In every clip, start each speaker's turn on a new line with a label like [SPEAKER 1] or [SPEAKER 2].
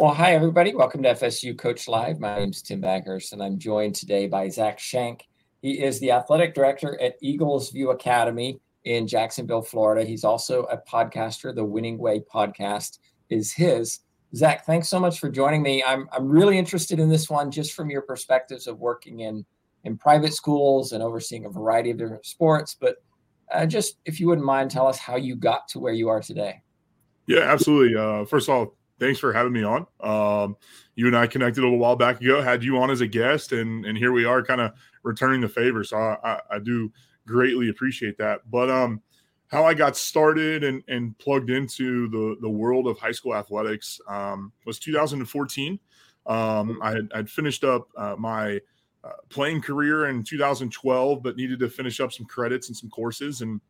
[SPEAKER 1] Well, hi, everybody. Welcome to FSU Coach Live. My name is Tim Baghurst, and I'm joined today by Zach Shank. He is the athletic director at Eagles View Academy in Jacksonville, Florida. He's also a podcaster. The Winning Way podcast is his. Zach, thanks so much for joining me. I'm, I'm really interested in this one just from your perspectives of working in, in private schools and overseeing a variety of different sports. But uh, just if you wouldn't mind, tell us how you got to where you are today.
[SPEAKER 2] Yeah, absolutely. Uh, first of all, thanks for having me on. Um, you and I connected a little while back ago, had you on as a guest, and and here we are, kind of returning the favor. So I, I, I, do greatly appreciate that. But um, how I got started and and plugged into the the world of high school athletics um, was 2014. Um, I had I'd finished up uh, my uh, playing career in 2012, but needed to finish up some credits and some courses and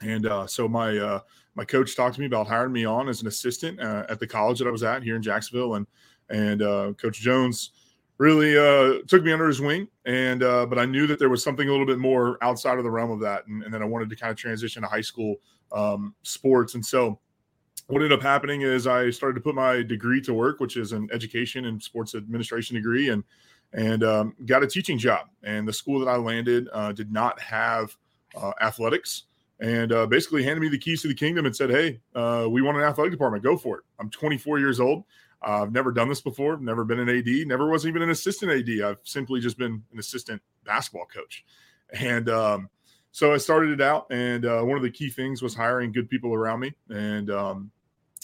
[SPEAKER 2] and uh, so my uh, my coach talked to me about hiring me on as an assistant uh, at the college that I was at here in Jacksonville, and and uh, Coach Jones really uh, took me under his wing. And uh, but I knew that there was something a little bit more outside of the realm of that, and, and then I wanted to kind of transition to high school um, sports. And so what ended up happening is I started to put my degree to work, which is an education and sports administration degree, and and um, got a teaching job. And the school that I landed did not have athletics and uh, basically handed me the keys to the kingdom and said, "Hey, uh, we want an athletic department. Go for it." I'm 24 years old. Uh, I've never done this before. Never been an AD. Never was even an assistant AD. I've simply just been an assistant basketball coach. And um, so I started it out. And uh, one of the key things was hiring good people around me. And um,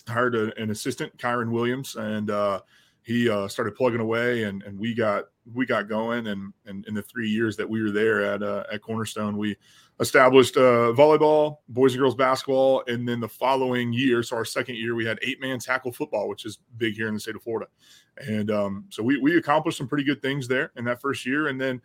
[SPEAKER 2] hired a, an assistant, Kyron Williams, and uh, he uh, started plugging away. And, and we got we got going. And, and in the three years that we were there at at Cornerstone, we established uh, volleyball, boys and girls basketball, and then the following year, so our second year, we had eight man tackle football, which is big here in the state of Florida. And um, so we we accomplished some pretty good things there in that first year, and then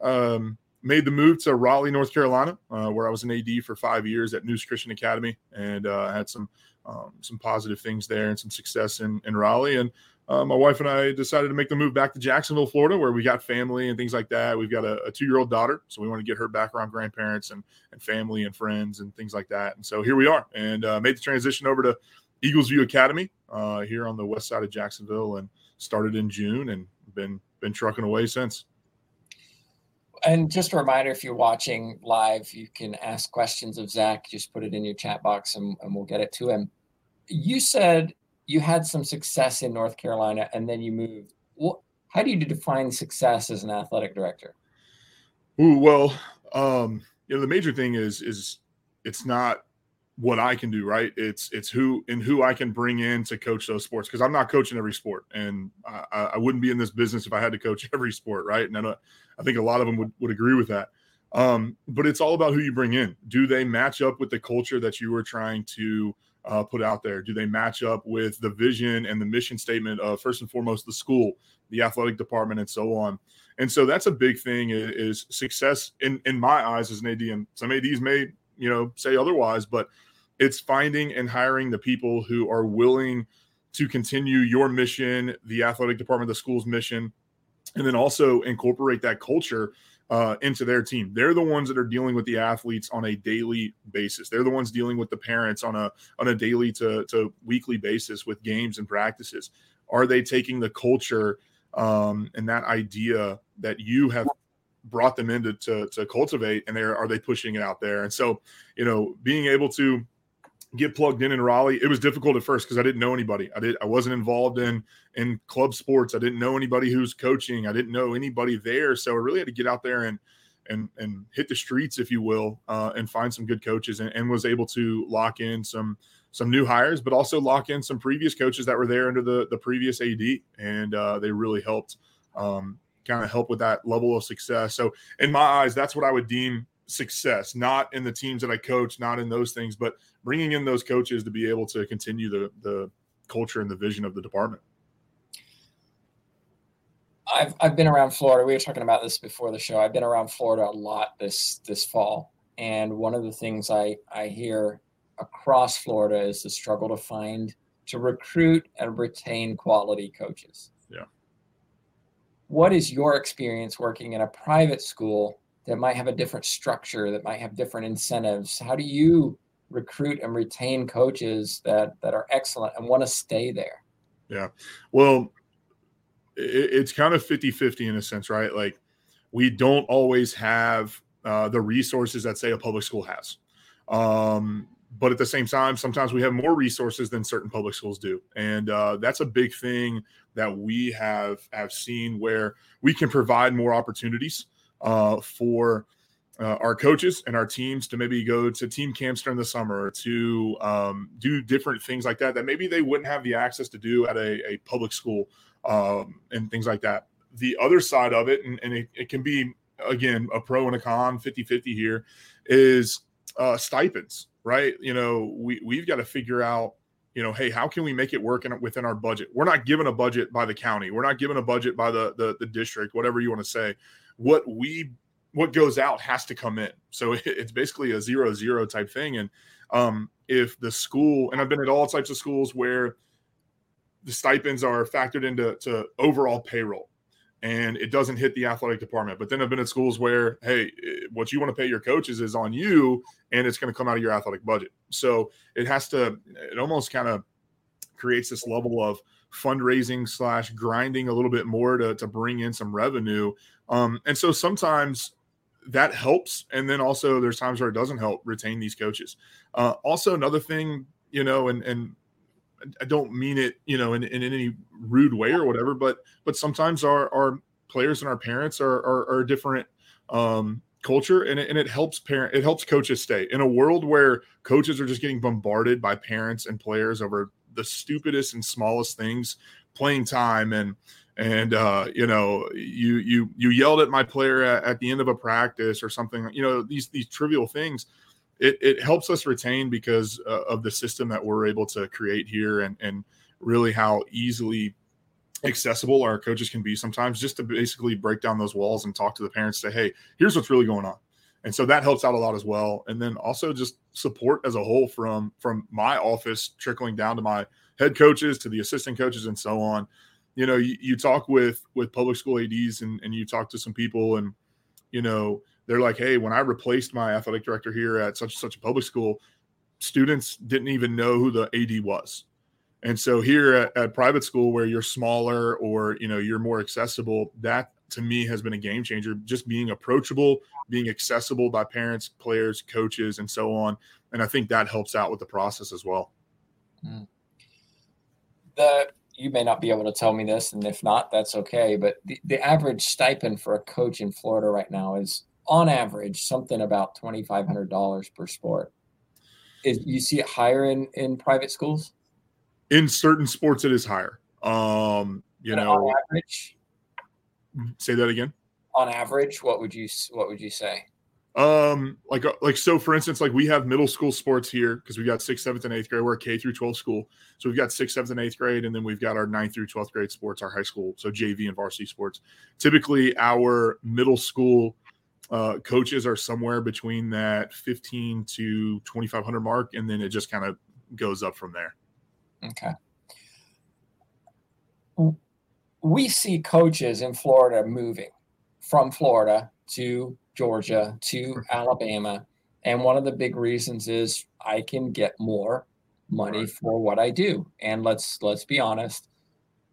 [SPEAKER 2] um, made the move to Raleigh, North Carolina, uh, where I was an AD for five years at Neuse Christian Academy, and uh, had some um, some positive things there and some success in in Raleigh, and uh, my wife and I decided to make the move back to Jacksonville, Florida, where we got family and things like that. We've got a, a two year old daughter, so we want to get her back around grandparents and, and family and friends and things like that. And so here we are, and uh, made the transition over to Eagles View Academy uh, here on the west side of Jacksonville, and started in June, and been been trucking away since.
[SPEAKER 1] And just a reminder, if you're watching live, you can ask questions of Zach. Just put it in your chat box, and, and we'll get it to him. You said you had some success in North Carolina and then you moved. How do you define success as an athletic director?
[SPEAKER 2] Ooh, well, um, you know, the major thing is is it's not what I can do, right? It's it's who and who I can bring in to coach those sports because I'm not coaching every sport, and I, I, wouldn't be in this business if I had to coach every sport, right? And I, I think a lot of them would, would agree with that. Um, but it's all about who you bring in. Do they match up with the culture that you are trying to uh, put out there? Do they match up with the vision and the mission statement of first and foremost the school, the athletic department, and so on? And so that's a big thing is, success in in my eyes as an AD. And some ADs may you know say otherwise, but it's finding and hiring the people who are willing to continue your mission, the athletic department, the school's mission, and then also incorporate that culture uh, into their team. They're the ones that are dealing with the athletes on a daily basis. They're the ones dealing with the parents on a on a daily to, to weekly basis with games and practices. Are they taking the culture um, and that idea that you have brought them into to, to cultivate, and they are they pushing it out there? And so, you know, being able to get plugged in in Raleigh. It was difficult at first because I didn't know anybody. I did I wasn't involved in in club sports. I didn't know anybody who's coaching. I didn't know anybody there. So I really had to get out there and and and hit the streets, if you will, uh, and find some good coaches and, and was able to lock in some some new hires, but also lock in some previous coaches that were there under the the previous AD, and uh, they really helped um, kind of help with that level of success. So in my eyes, that's what I would deem success, not in the teams that I coach, not in those things, but bringing in those coaches to be able to continue the the culture and the vision of the department.
[SPEAKER 1] I've I've been around Florida. We were talking about this before the show. I've been around Florida a lot this this fall, and one of the things I I hear across Florida is the struggle to find to recruit and retain quality coaches.
[SPEAKER 2] Yeah.
[SPEAKER 1] What is your experience working in a private school that might have a different structure, that might have different incentives? How do you recruit and retain coaches that that are excellent and want to stay there?
[SPEAKER 2] Yeah. Well, it, it's kind of 50 50 in a sense, right? Like we don't always have uh, the resources that, say, a public school has. Um, but at the same time, sometimes we have more resources than certain public schools do, and uh, that's a big thing that we have have seen where we can provide more opportunities uh, for uh, our coaches and our teams to maybe go to team camps during the summer to um, do different things like that that maybe they wouldn't have the access to do at a, a public school um, and things like that. The other side of it, and, and it, it, can be again a pro and a con 50 50 here, is uh, stipends, right? You know, we, we've got to figure out you know, hey, how can we make it work in, within our budget? We're not given a budget by the county. We're not given a budget by the, the, the district, whatever you want to say. What we what goes out has to come in. So it's basically a zero zero type thing. And um, if the school, and I've been at all types of schools where the stipends are factored into to overall payroll and it doesn't hit the athletic department. But then I've been at schools where, hey, what you want to pay your coaches is on you and it's going to come out of your athletic budget. So it has to, it almost kind of creates this level of fundraising slash grinding a little bit more to, to bring in some revenue. Um, and so sometimes that helps. And then also there's times where it doesn't help retain these coaches. Uh, also, another thing, you know, and, and I don't mean it, you know, in, in any rude way or whatever, but, but sometimes our, our players and our parents are, are, are different, um, culture and it, and it helps parent it helps coaches stay in a world where coaches are just getting bombarded by parents and players over the stupidest and smallest things playing time and and uh, you know you you you yelled at my player at, at, the end of a practice or something you know these these trivial things it, it helps us retain because uh, of the system that we're able to create here and and really how easily accessible our coaches can be sometimes just to basically break down those walls and talk to the parents say hey here's what's really going on. And so that helps out a lot as well. And then also just support as a whole from from my office trickling down to my head coaches to the assistant coaches and so on you know, you, you talk with with public school ads and, and you talk to some people and you know they're like, hey, when I replaced my athletic director here at such such a public school, students didn't even know who the AD was. And so here at, at, private school where you're smaller or you know you're more accessible, that to me has been a game changer. Just being approachable, being accessible by parents, players, coaches, and so on. And I think that helps out with the process as well. Mm.
[SPEAKER 1] The you may not be able to tell me this, and if not, that's okay. But the, the average stipend for a coach in Florida right now is, on average, something about twenty five hundred dollars per sport. Is you see it higher in in private schools?
[SPEAKER 2] In certain sports, it is higher. Um, you and know, on average. Say that again.
[SPEAKER 1] On average, what would you what would you say?
[SPEAKER 2] Um, like uh, like so, for instance, like we have middle school sports here because we got sixth, seventh, and eighth grade. We're a K through 12 school, so we've got sixth, seventh, and eighth grade, and then we've got our ninth through 12th grade sports, our high school, so JV and varsity sports. Typically, our middle school uh, coaches are somewhere between that 15 to 2500 mark, and then it just kind of goes up from there.
[SPEAKER 1] Okay. We see coaches in Florida moving from Florida to Georgia to Alabama. And one of the big reasons is I can get more money for what I do. And let's let's be honest,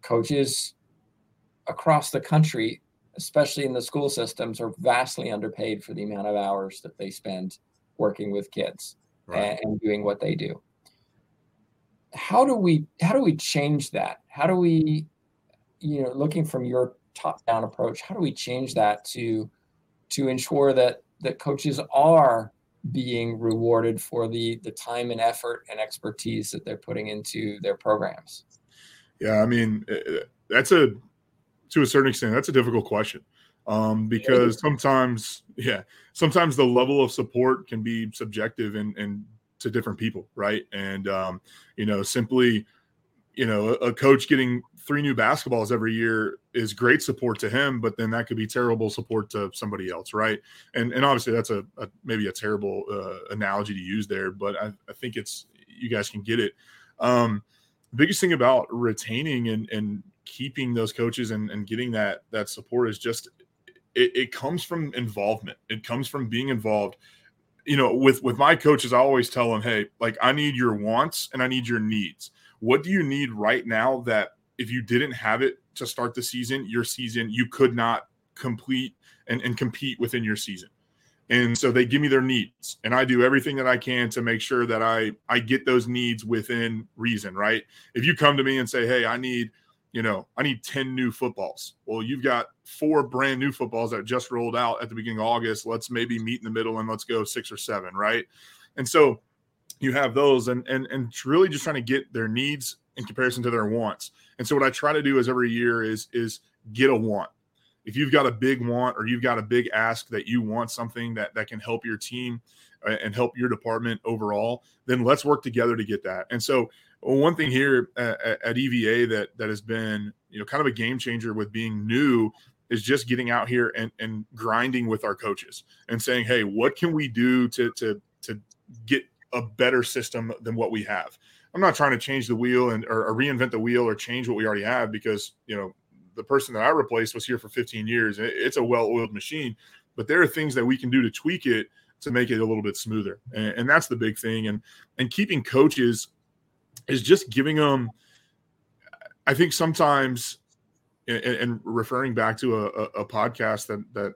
[SPEAKER 1] coaches across the country, especially in the school systems, are vastly underpaid for the amount of hours that they spend working with kids right. and, and doing what they do. How do we how do we change that? How do we, you know, looking from your top down approach, how do we change that to to ensure that that coaches are being rewarded for the the time and effort and expertise that they're putting into their programs.
[SPEAKER 2] Yeah i mean eh, eh, that's a to a certain extent that's a difficult question. Um, because sometimes yeah sometimes the level of support can be subjective and and to different people right? And um, you know simply you know a coach getting three new basketballs every year is great support to him, but then that could be terrible support to somebody else, right? And and obviously that's a, a maybe a terrible uh, analogy to use there, but I, I, think it's you guys can get it. Um, the biggest thing about retaining and and keeping those coaches and, and getting that that support is just it, it comes from involvement. It comes from being involved. You know, with with my coaches, I always tell them, hey, like I need your wants and I need your needs. What do you need right now that if you didn't have it to start the season, your season, you could not complete and, and compete within your season. And so they give me their needs and I do everything that I can to make sure that I I get those needs within reason, right? If you come to me and say, "Hey, I need, you know, I need 10 new footballs." Well, you've got four brand new footballs that just rolled out at the beginning of August. Let's maybe meet in the middle and let's go 6 or 7, right? And so you have those and and and really just trying to get their needs in comparison to their wants. And so what I try to do is every year is is get a want. If you've got a big want or you've got a big ask that you want something that that can help your team uh, and help your department overall, then let's work together to get that. And so one thing here at, at EVA that that has been you know kind of a game changer with being new is just getting out here and, and grinding with our coaches and saying, hey, what can we do to to to get a better system than what we have. I'm not trying to change the wheel and or, or, reinvent the wheel or change what we already have because you know the person that I replaced was here for 15 years. It's a well-oiled machine, but there are things that we can do to tweak it to make it a little bit smoother, and, and that's the big thing. And and keeping coaches is just giving them. I think sometimes, and, and referring back to a, a podcast that that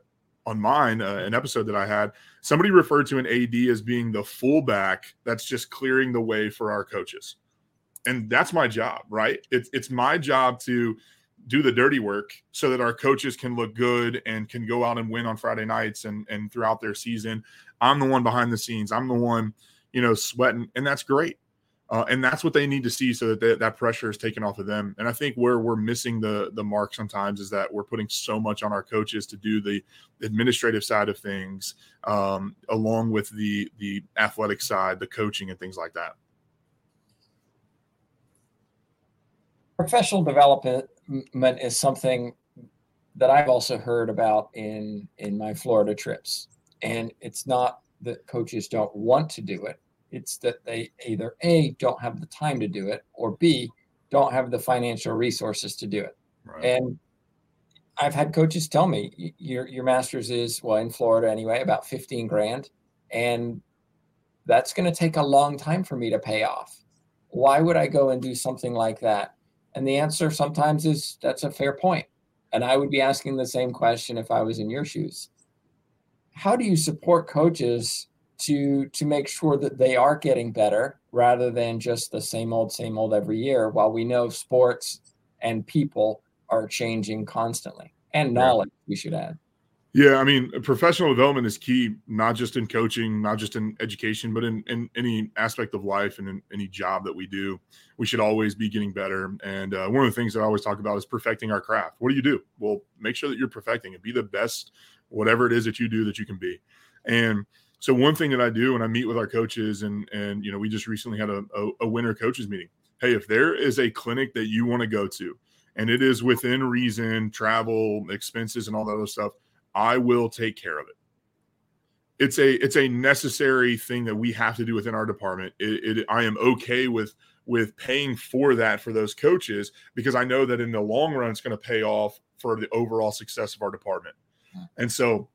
[SPEAKER 2] on mine, uh, an episode that I had, somebody referred to an AD as being the fullback that's just clearing the way for our coaches. And that's my job, right? It's it's my job to do the dirty work so that our coaches can look good and can go out and win on Friday nights and and throughout their season. I'm the one behind the scenes. I'm the one, you know, sweating, and that's great. Uh, and that's what they need to see so that they, that pressure is taken off of them. And I think where we're missing the the mark sometimes is that we're putting so much on our coaches to do the administrative side of things, um, along with the the athletic side, the coaching, and things like that.
[SPEAKER 1] Professional development is something that I've also heard about in in my Florida trips, and it's not that coaches don't want to do it it's that they either A, don't have the time to do it, or B, don't have the financial resources to do it. Right. And I've had coaches tell me your your master's is well in Florida anyway, about 15 grand. And that's going to take a long time for me to pay off. Why would I go and do something like that? And the answer sometimes is that's a fair point. And I would be asking the same question if I was in your shoes. How do you support coaches to to make sure that they are getting better rather than just the same old same old every year while we know sports and people are changing constantly. And knowledge we should add.
[SPEAKER 2] Yeah i mean professional development is key not just in coaching not just in education but in, in any aspect of life and in any job that we do. We should always be getting better. And uh, one of the things that i always talk about is perfecting our craft. What do you do? Well make sure that you're perfecting it. Be the best whatever it is that you do that you can be. And so one thing that I do when I meet with our coaches and and you know we just recently had a, a, a winter coaches meeting. Hey, if there is a clinic that you want to go to and it is within reason, travel, expenses, and all that other stuff, I will take care of it. It's a it's a necessary thing that we have to do within our department. It, it, I am okay with with paying for that for those coaches because I know that in the long run it's going to pay off for the overall success of our department. Hmm. And so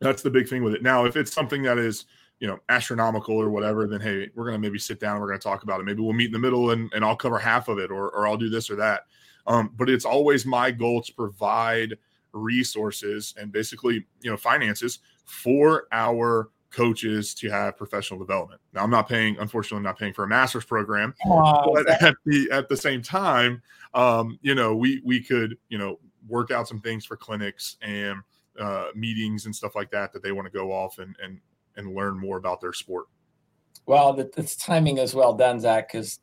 [SPEAKER 2] that's the big thing with it. Now, if it's something that is, you know, astronomical or whatever, then hey, we're gonna maybe sit down and we're gonna talk about it. Maybe we'll meet in the middle and, and I'll cover half of it or or I'll do this or that. Um, but it's always my goal to provide resources and basically, you know, finances for our coaches to have professional development. Now, I'm not paying, unfortunately, I'm not paying for a master's program, but at the at the same time, um, you know, we we could, you know, work out some things for clinics and uh, meetings and stuff like that that they want to go off and and and learn more about their sport.
[SPEAKER 1] Well, the, timing is well done, Zach, because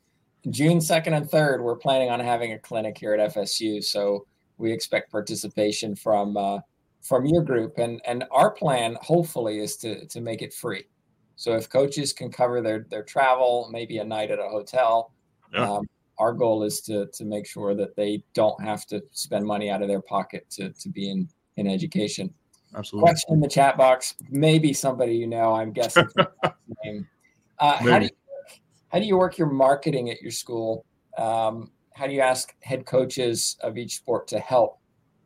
[SPEAKER 1] June second and third we're planning on having a clinic here at FSU, so we expect participation from uh, from your group, and and our plan hopefully is to to make it free. So if coaches can cover their their travel, maybe a night at a hotel. Yeah. Um, our goal is to to make sure that they don't have to spend money out of their pocket to to be in in education.
[SPEAKER 2] Absolutely.
[SPEAKER 1] Question in the chat box. Maybe somebody you know. I'm guessing. name. Uh, how do you how do you work your marketing at your school? Um, how do you ask head coaches of each sport to help?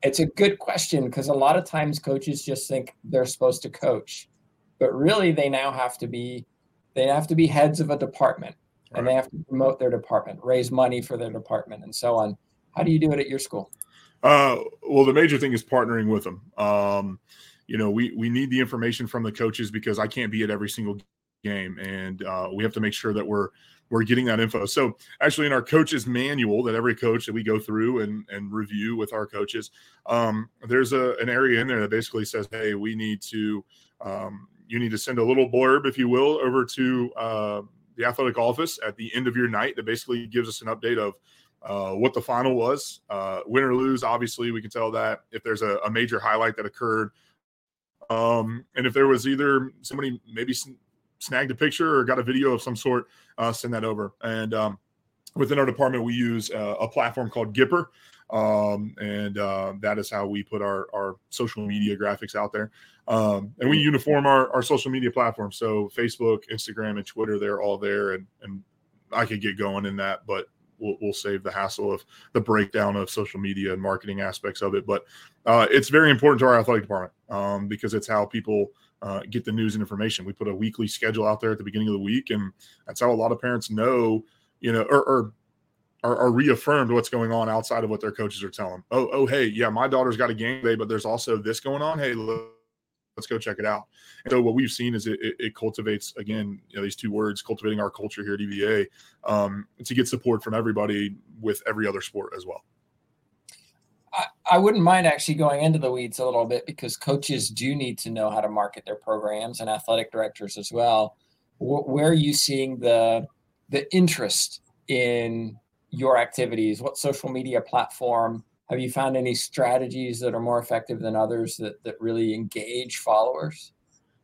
[SPEAKER 1] It's a good question because a lot of times coaches just think they're supposed to coach, but really they now have to be they have to be heads of a department and right. they have to promote their department, raise money for their department, and so on. How do you do it at your school?
[SPEAKER 2] Uh, well, the major thing is partnering with them. Um, you know, we we need the information from the coaches because I can't be at every single game, and uh, we have to make sure that we're we're getting that info. So actually, in our coaches manual that every coach that we go through and and review with our coaches, um, there's a an area in there that basically says, hey, we need to um, you need to send a little blurb, if you will, over to uh, the athletic office at the end of your night that basically gives us an update of uh, what the final was, uh, win or lose. Obviously, we can tell that if there's a, a major highlight that occurred, um, and if there was either somebody maybe snagged a picture or got a video of some sort, uh, send that over. And um, within our department, we use uh, a platform called Gipper. Um, and uh, that is how we put our, our social media graphics out there. Um, and we uniform our, our social media platforms. So Facebook, Instagram, and Twitter, they're all there. And, and I could get going in that, but we'll, we'll save the hassle of the breakdown of social media and marketing aspects of it. But uh, it's very important to our athletic department um, because it's how people uh, get the news and information. We put a weekly schedule out there at the beginning of the week, and that's how a lot of parents know, you know, or, or are, are, reaffirmed what's going on outside of what their coaches are telling. Oh, oh, hey, yeah, my daughter's got a game day, but there's also this going on. Hey, look, let's go check it out. And so what we've seen is it, it, it cultivates again you know, these two words, cultivating our culture here at EVA, um, to get support from everybody with every other sport as well.
[SPEAKER 1] I, I wouldn't mind actually going into the weeds a little bit because coaches do need to know how to market their programs and athletic directors as well. Where are you seeing the the interest in your activities? What social media platform have you found any strategies that are more effective than others that that really engage followers?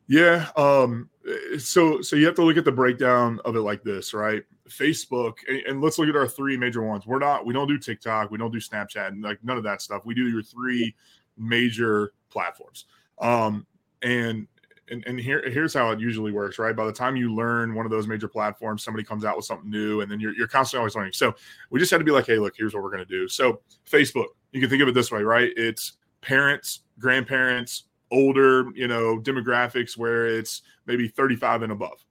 [SPEAKER 2] Yeah. Um, so so you have to look at the breakdown of it like this, right? Facebook, and, and, let's look at our three major ones. We're not, we don't do TikTok, we don't do Snapchat, and like none of that stuff. We do your three major platforms. Um, and and, and here here's how it usually works, right? By the time you learn one of those major platforms, somebody comes out with something new, and then you're you're constantly always learning. So we just had to be like, hey, look, here's what we're gonna do. So Facebook, you can think of it this way, right? It's parents, grandparents, older, you know, demographics where it's maybe 35 and above.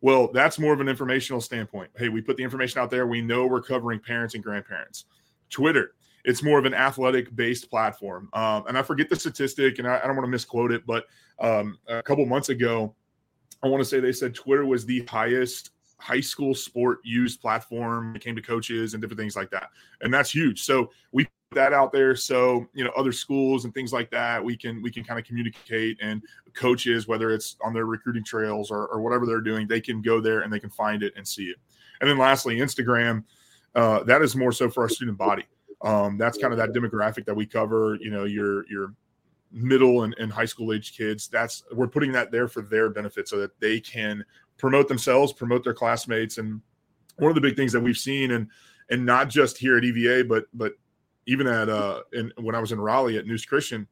[SPEAKER 2] Well, that's more of an informational standpoint. Hey, we put the information out there. We know we're covering parents and grandparents. Twitter, it's more of an athletic based platform. Um, and I forget the statistic and I, I don't want to misquote it, but um, a couple months ago, I want to say they said Twitter was the highest high school sport used platform. It came to coaches and different things like that. And that's huge. So we put that out there so you know other schools and things like that we can we can kind of communicate and coaches whether it's on their recruiting trails or, or whatever they're doing they can go there and they can find it and see it and then lastly instagram uh, that is more so for our student body um, that's kind of that demographic that we cover you know your your middle and, and high school age kids that's we're putting that there for their benefit so that they can promote themselves promote their classmates and one of the big things that we've seen and and not just here at eva but but even at uh in, when I was in Raleigh at Neuse Christian,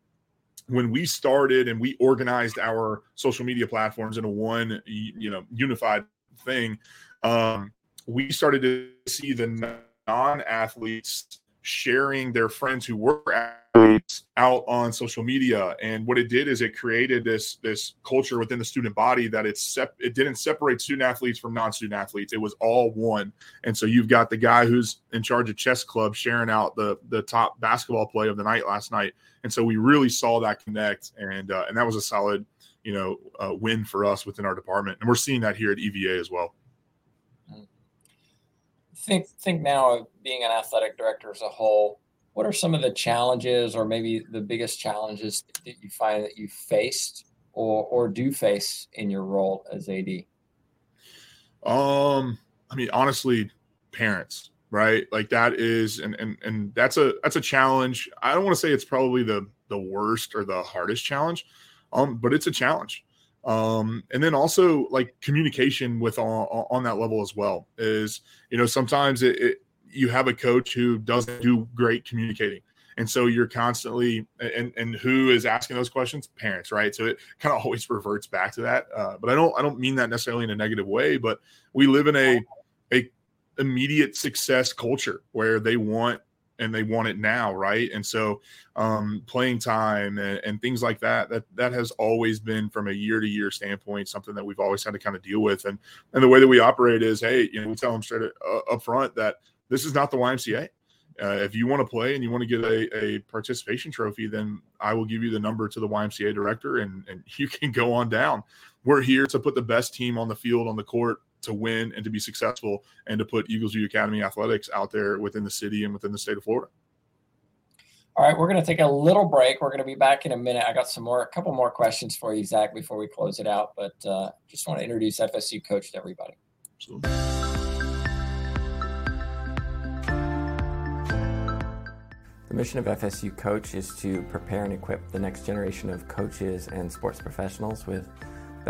[SPEAKER 2] when we started and we organized our social media platforms into one you know unified thing, um, we started to see the non-athletes sharing their friends who were athletes out on social media. And what it did is it created this this culture within the student body that it's sep- it didn't separate student athletes from non-student athletes. It was all one. And so you've got the guy who's in charge of chess club sharing out the the top basketball play of the night last night. And so we really saw that connect. And uh, and that was a solid you know uh, win for us within our department. And we're seeing that here at eva as well
[SPEAKER 1] think think now of being an athletic director as a whole what are some of the challenges or maybe the biggest challenges that you find that you faced or or do face in your role as ad
[SPEAKER 2] um i mean honestly parents right? Like that is and and and that's a that's a challenge. I don't want to say it's probably the the worst or the hardest challenge um but it's a challenge um and then also like communication with on, on that level as well is you know sometimes it, it, you have a coach who doesn't do great communicating. And so you're constantly and and who is asking those questions? Parents right? So it kind of always reverts back to that. Uh, but i don't i don't mean that necessarily in a negative way but we live in a a immediate success culture where they want and they want it now, right? And so um, playing time and, and, things like that, that that has always been from a year to year standpoint something that we've always had to kind of deal with. And and the way that we operate is, hey, you know, we tell them straight uh, up front that this is not the YMCA. uh, if you want to play and you want to get a, a participation trophy, then I will give you the number to the YMCA director and, and you can go on down. We're here to put the best team on the field, on the court to win and to be successful and to put Eagles View Academy athletics out there within the city and within the state of Florida.
[SPEAKER 1] All right, we're going to take a little break. We're going to be back in a minute. I got some more, a couple more questions for you, Zach, before we close it out. But uh, just want to introduce FSU coach to everybody. Absolutely. The mission of FSU Coach is to prepare and equip the next generation of coaches and sports professionals with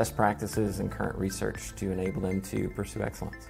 [SPEAKER 1] best practices and current research to enable them to pursue excellence.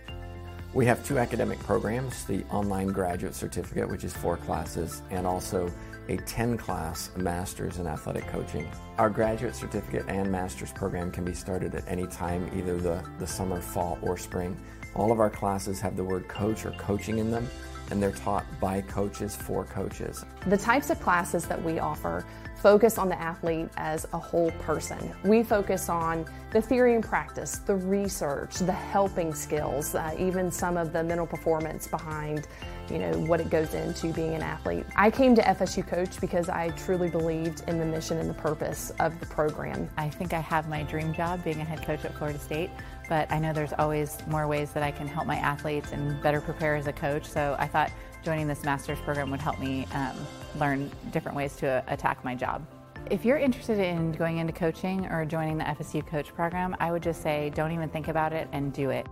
[SPEAKER 1] We have two academic programs the online graduate certificate, which is four classes, and also a 10 class master's in athletic coaching. Our graduate certificate and master's program can be started at any time, either the, the summer, fall, or spring. All of our classes have the word coach or coaching in them, and they're taught by coaches for coaches.
[SPEAKER 3] The types of classes that we offer focus on the athlete as a whole person. We focus on the theory and practice, the research, the helping skills, uh, even some of the mental performance behind, you know, what it goes into being an athlete. I came to FSU Coach because I truly believed in the mission and the purpose of the program.
[SPEAKER 4] I think I have my dream job being a head coach at Florida State, but I know there's always more ways that I can help my athletes and better prepare as a coach. So I thought joining this master's program would help me um, learn different ways to attack my job. If you're interested in going into coaching or joining the FSU Coach program, I would just say don't even think about it and do it.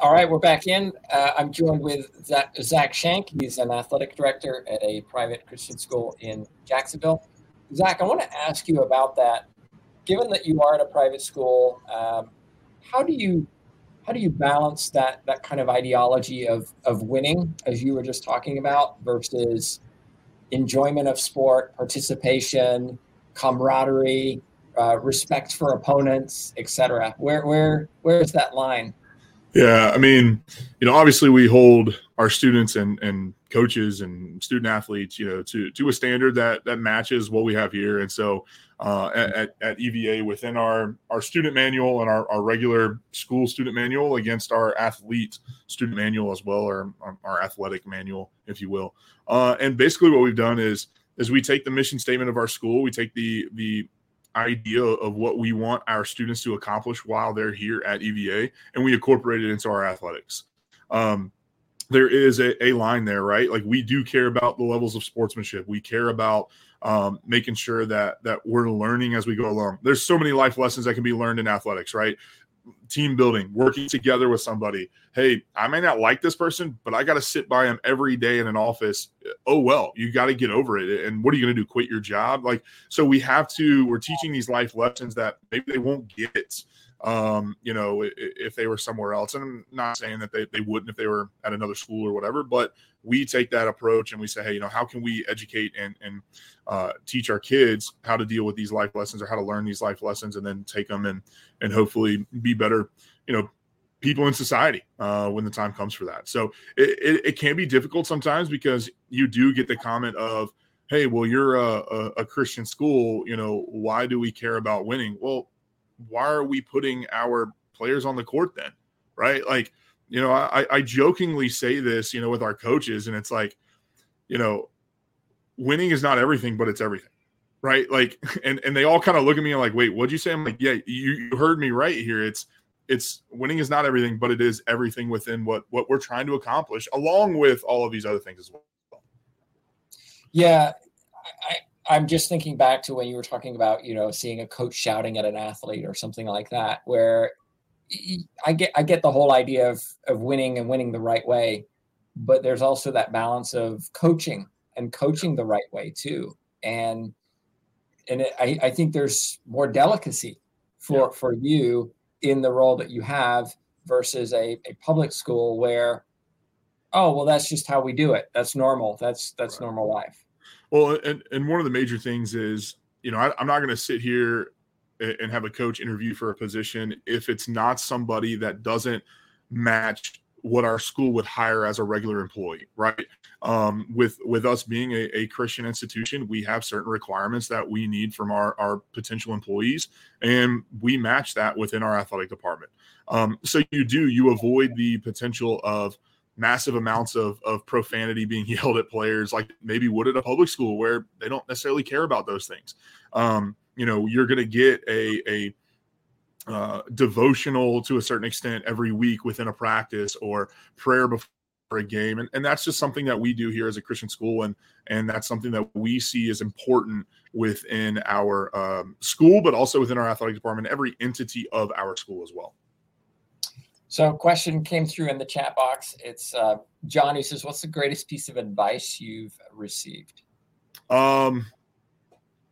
[SPEAKER 1] All right, we're back in. Uh, I'm joined with Zach, Zach Shank. He's an athletic director at a private Christian school in Jacksonville. Zach, I want to ask you about that. Given that you are at a private school, um, how do you how do you balance that that kind of ideology of of winning as you were just talking about versus enjoyment of sport participation camaraderie uh, respect for opponents etc where where where is that line
[SPEAKER 2] yeah i mean you know obviously we hold our students and and coaches and student athletes you know to to a standard that that matches what we have here and so uh, at, at EVA within our, our student manual and our, our regular school student manual against our athlete student manual as well, or our, our athletic manual, if you will. Uh, and basically, what we've done is is we take the mission statement of our school, we take the the idea of what we want our students to accomplish while they're here at EVA, and we incorporate it into our athletics. Um, there is a, a line there, right? Like we do care about the levels of sportsmanship. We care about um, making sure that that we're learning as we go along. There's so many life lessons that can be learned in athletics, right? Team building, working together with somebody. Hey, I may not like this person, but I got to sit by him every day in an office. Oh well, you got to get over it. And what are you going to do? Quit your job? Like so, we have to. We're teaching these life lessons that maybe they won't get um, you know, if they were somewhere else. And I'm not saying that they, they wouldn't if they were at another school or whatever, but we take that approach and we say, hey, you know, how can we educate and, and uh, teach our kids how to deal with these life lessons or how to learn these life lessons and then take them and, and hopefully be better, you know, people in society uh, when the time comes for that. So it, it, it, can be difficult sometimes because you do get the comment of, hey, well, you're a, a, a Christian school, you know, why do we care about winning? Well, why are we putting our players on the court then? Right? Like, you know, I, I jokingly say this, you know, with our coaches, and it's like, you know, winning is not everything, but it's everything. Right. Like, and, and they all kind of look at me and like, wait, what'd you say? I'm like, yeah, you, you heard me right here. It's, it's winning is not everything, but it is everything within what, what we're trying to accomplish along with all of these other things as well.
[SPEAKER 1] Yeah. I, I'm just thinking back to when you were talking about, you know, seeing a coach shouting at an athlete or something like that, where I get I get the whole idea of of winning and winning the right way, but there's also that balance of coaching and coaching the right way too. And and it, I, I think there's more delicacy for yeah. for you in the role that you have versus a, a public school where oh well that's just how we do it that's normal that's that's right. normal life
[SPEAKER 2] well, and, and one of the major things is, you know, I, I'm not going to sit here and have a coach interview for a position if it's not somebody that doesn't match what our school would hire as a regular employee, right? Um, with with us being a, a, Christian institution, we have certain requirements that we need from our our potential employees, and we match that within our athletic department. Um, so you do you avoid the potential of massive amounts of, of profanity being yelled at players like maybe would at a public school where they don't necessarily care about those things. Um, you know you're going to get a, a uh, devotional to a certain extent every week within a practice or prayer before a game. And, and that's just something that we do here as a christian school. And and that's something that we see as important within our um, school but also within our athletic department every entity of our school as well
[SPEAKER 1] so, a question came through in the chat box. It's uh, John who says, "What's the greatest piece of advice you've received?"
[SPEAKER 2] Um,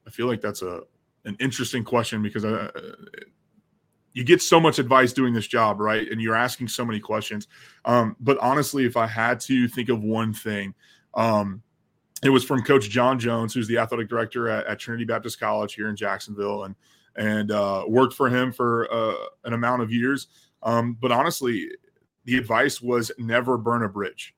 [SPEAKER 2] I feel like that's a an interesting question because uh, you get so much advice doing this job, right? And you're asking so many questions. Um, but honestly, if I had to think of one thing, um, it was from Coach John Jones, who's the athletic director at, at Trinity Baptist College here in Jacksonville, and and uh, worked for him for uh, an amount of years. Um, but honestly, the advice was never burn a bridge.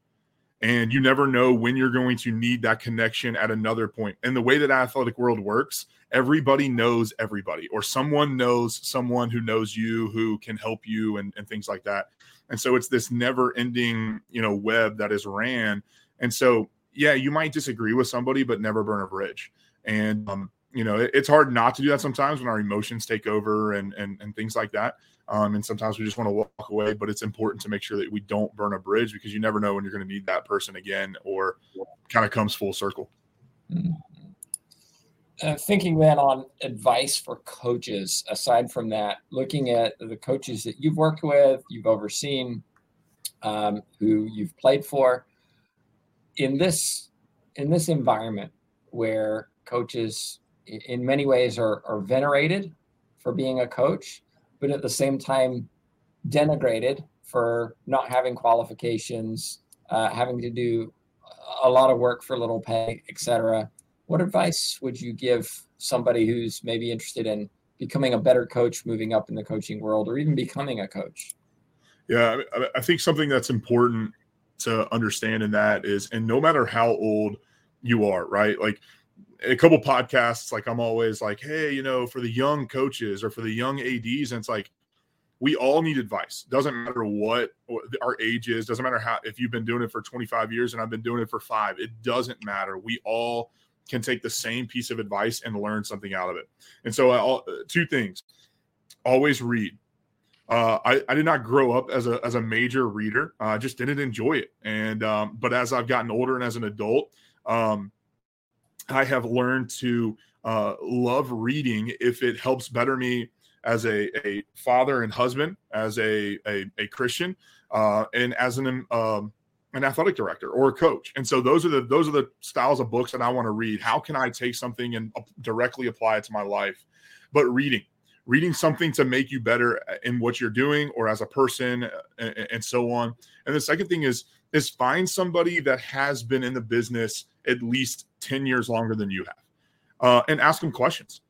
[SPEAKER 2] And you never know when you're going to need that connection at another point. And the way that athletic world works, everybody knows everybody, or someone knows someone who knows you who can help you and, and things like that. And so it's this never ending, you know, web that is ran. And so, yeah, you might disagree with somebody, but never burn a bridge. And, um, you know, it, it's hard not to do that sometimes when our emotions take over and, and, and things like that. Um, and sometimes we just want to walk away, but it's important to make sure that we don't burn a bridge because you never know when you're going to need that person again or kind of comes full circle.
[SPEAKER 1] Mm-hmm. Uh, thinking then on advice for coaches, aside from that, looking at the coaches that you've worked with, you've overseen, um, who you've played for, in this in this environment where coaches, in many ways, are, are venerated for being a coach, but at the same time denigrated for not having qualifications, uh, having to do a lot of work for little pay, etc. What advice would you give somebody who's maybe interested in becoming a better coach, moving up in the coaching world, or even becoming a coach?
[SPEAKER 2] Yeah, I think something that's important to understand in that is, and no matter how old you are, right? Like a couple podcasts, like I'm always like, hey, you know, for the young coaches or for the young ADs, and it's like we all need advice. Doesn't matter what our age is. Doesn't matter how if you've been doing it for 25 years and I've been doing it for five. It doesn't matter. We all can take the same piece of advice and learn something out of it. And so, uh, two things: always read. Uh, I, I did not grow up as a as a major reader. I uh, just didn't enjoy it. And um, but as I've gotten older and as an adult, um, I have learned to uh, love reading if it helps better me as a, a father and husband, as a, a, a Christian, uh, and as an um, an athletic director or a coach. And so those are the those are the styles of books that I want to read. How can I take something and directly apply it to my life? But reading, reading something to make you better in what you're doing or as a person, and, and so on. And the second thing is is find somebody that has been in the business at least 10 years longer than you have uh, and ask them questions.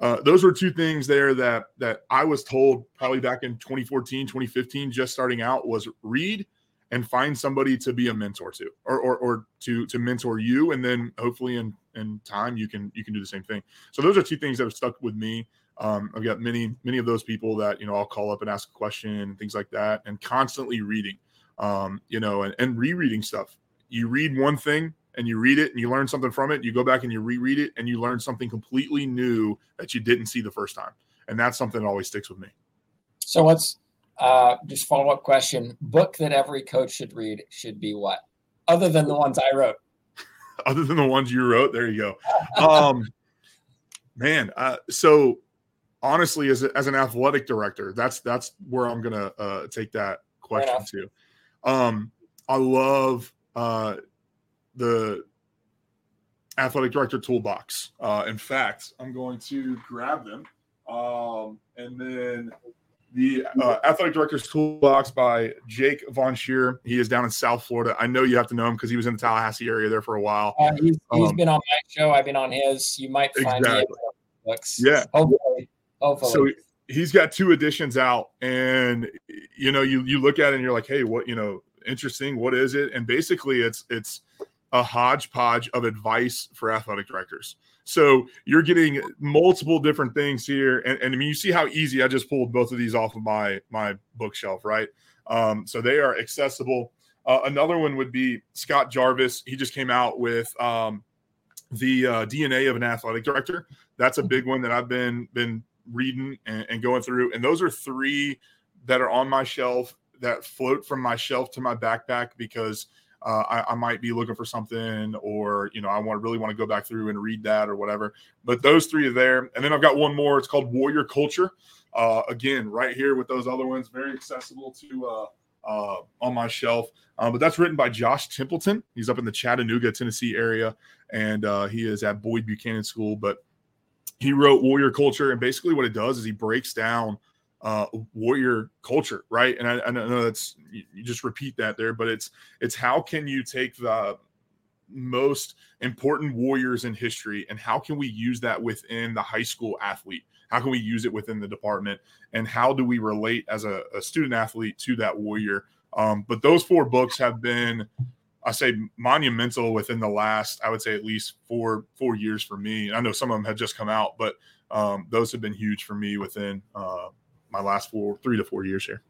[SPEAKER 2] Uh, those were two things there that that I was told probably back in 2014, 2015, just starting out was read and find somebody to be a mentor to or, or, or to to mentor you and then hopefully in in time you can you can do the same thing so those are two things that have stuck with me um, i've got many many of those people that you know i'll call up and ask a question and things like that and constantly reading um, you know, and, and rereading stuff. You read one thing and you read it and you learn something from it. You go back and you reread it and you learn something completely new that you didn't see the first time. And that's something that always sticks with me.
[SPEAKER 1] So what's uh, just follow up question? Book that every coach should read should be what? Other than the ones I wrote.
[SPEAKER 2] Other than the ones you wrote, there you go. Um, man, uh, so honestly, as, a, as an athletic director, that's that's where I'm gonna uh, take that question to. Um, I love uh, the athletic director toolbox. Uh, in fact, I'm going to grab them. Um, and then the uh, athletic director's toolbox by Jake Von Sheer. He is down in South Florida. I know you have to know him because he was in the Tallahassee area there for a while.
[SPEAKER 1] Uh, he's, he's um, been on my show. I've been on his. You might find exactly.
[SPEAKER 2] books. Yeah. Hopefully. Hopefully. So he's got two editions out, and you know, you you look at it and you're like, hey, what you know, interesting. What is it? And basically, it's it's a hodgepodge of advice for athletic directors. So you're getting multiple different things here, and, and I mean, you see how easy I just pulled both of these off of my my bookshelf, right? Um, so they are accessible. Uh, another one would be Scott Jarvis. He just came out with um, the uh, DNA of an athletic director. That's a big one that I've been been reading and, and going through. And those are three that are on my shelf that float from my shelf to my backpack because uh, I, I, might be looking for something or you know i want really want to go back through and read that or whatever. But those three are there. And then i've got one more. It's called warrior culture. Uh, again right here with those other ones very accessible to uh, uh on my shelf. Uh, but that's written by josh templeton. He's up in the chattanooga tennessee area and uh, he is at boyd buchanan school. But he wrote warrior culture and basically what it does is he breaks down uh, warrior culture, right? And I, I know that's you just repeat that there, but it's it's how can you take the most important warriors in history and how can we use that within the high school athlete? How can we use it within the department? And how do we relate as a, a student athlete to that warrior? Um, but those four books have been, I say, monumental within the last, I would say, at least four four years for me. I know some of them have just come out, but um, those have been huge for me within uh, my last four, three to four years here.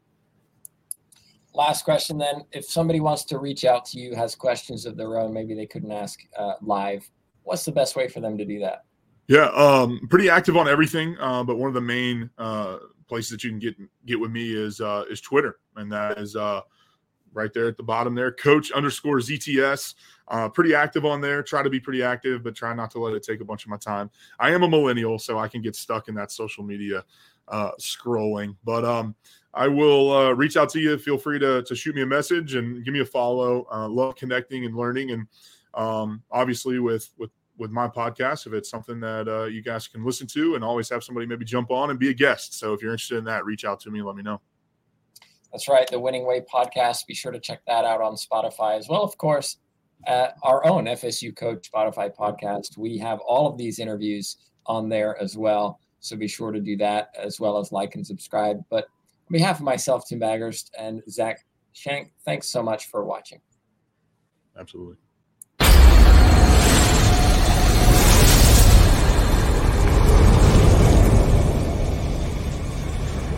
[SPEAKER 1] Last question then. If somebody wants to reach out to you, has questions of their own, maybe they couldn't ask uh, live, what's the best way for them to do that?
[SPEAKER 2] Yeah, um, pretty active on everything, uh, but one of the main uh, places that you can get get with me is uh, is Twitter, and that is uh, right there at the bottom there, Coach underscore ZTS. Uh, pretty active on there. Try to be pretty active, but try not to let it take a bunch of my time. I am a millennial, so I can get stuck in that social media uh, scrolling. But um, I will uh, reach out to you. Feel free to, to shoot me a message and give me a follow. Uh, love connecting and learning, and um, obviously with with with my podcast, if it's something that uh, you guys can listen to, and always have somebody maybe jump on and be a guest. So if you're interested in that, reach out to me. Let me know.
[SPEAKER 1] That's right, the Winning Way podcast. Be sure to check that out on Spotify as well. Of course, uh, our own FSU Coach Spotify podcast. We have all of these interviews on there as well. So be sure to do that as well as like and subscribe. But on behalf of myself, Tim Baggerst, and Zach Shank, thanks so much for watching.
[SPEAKER 2] Absolutely.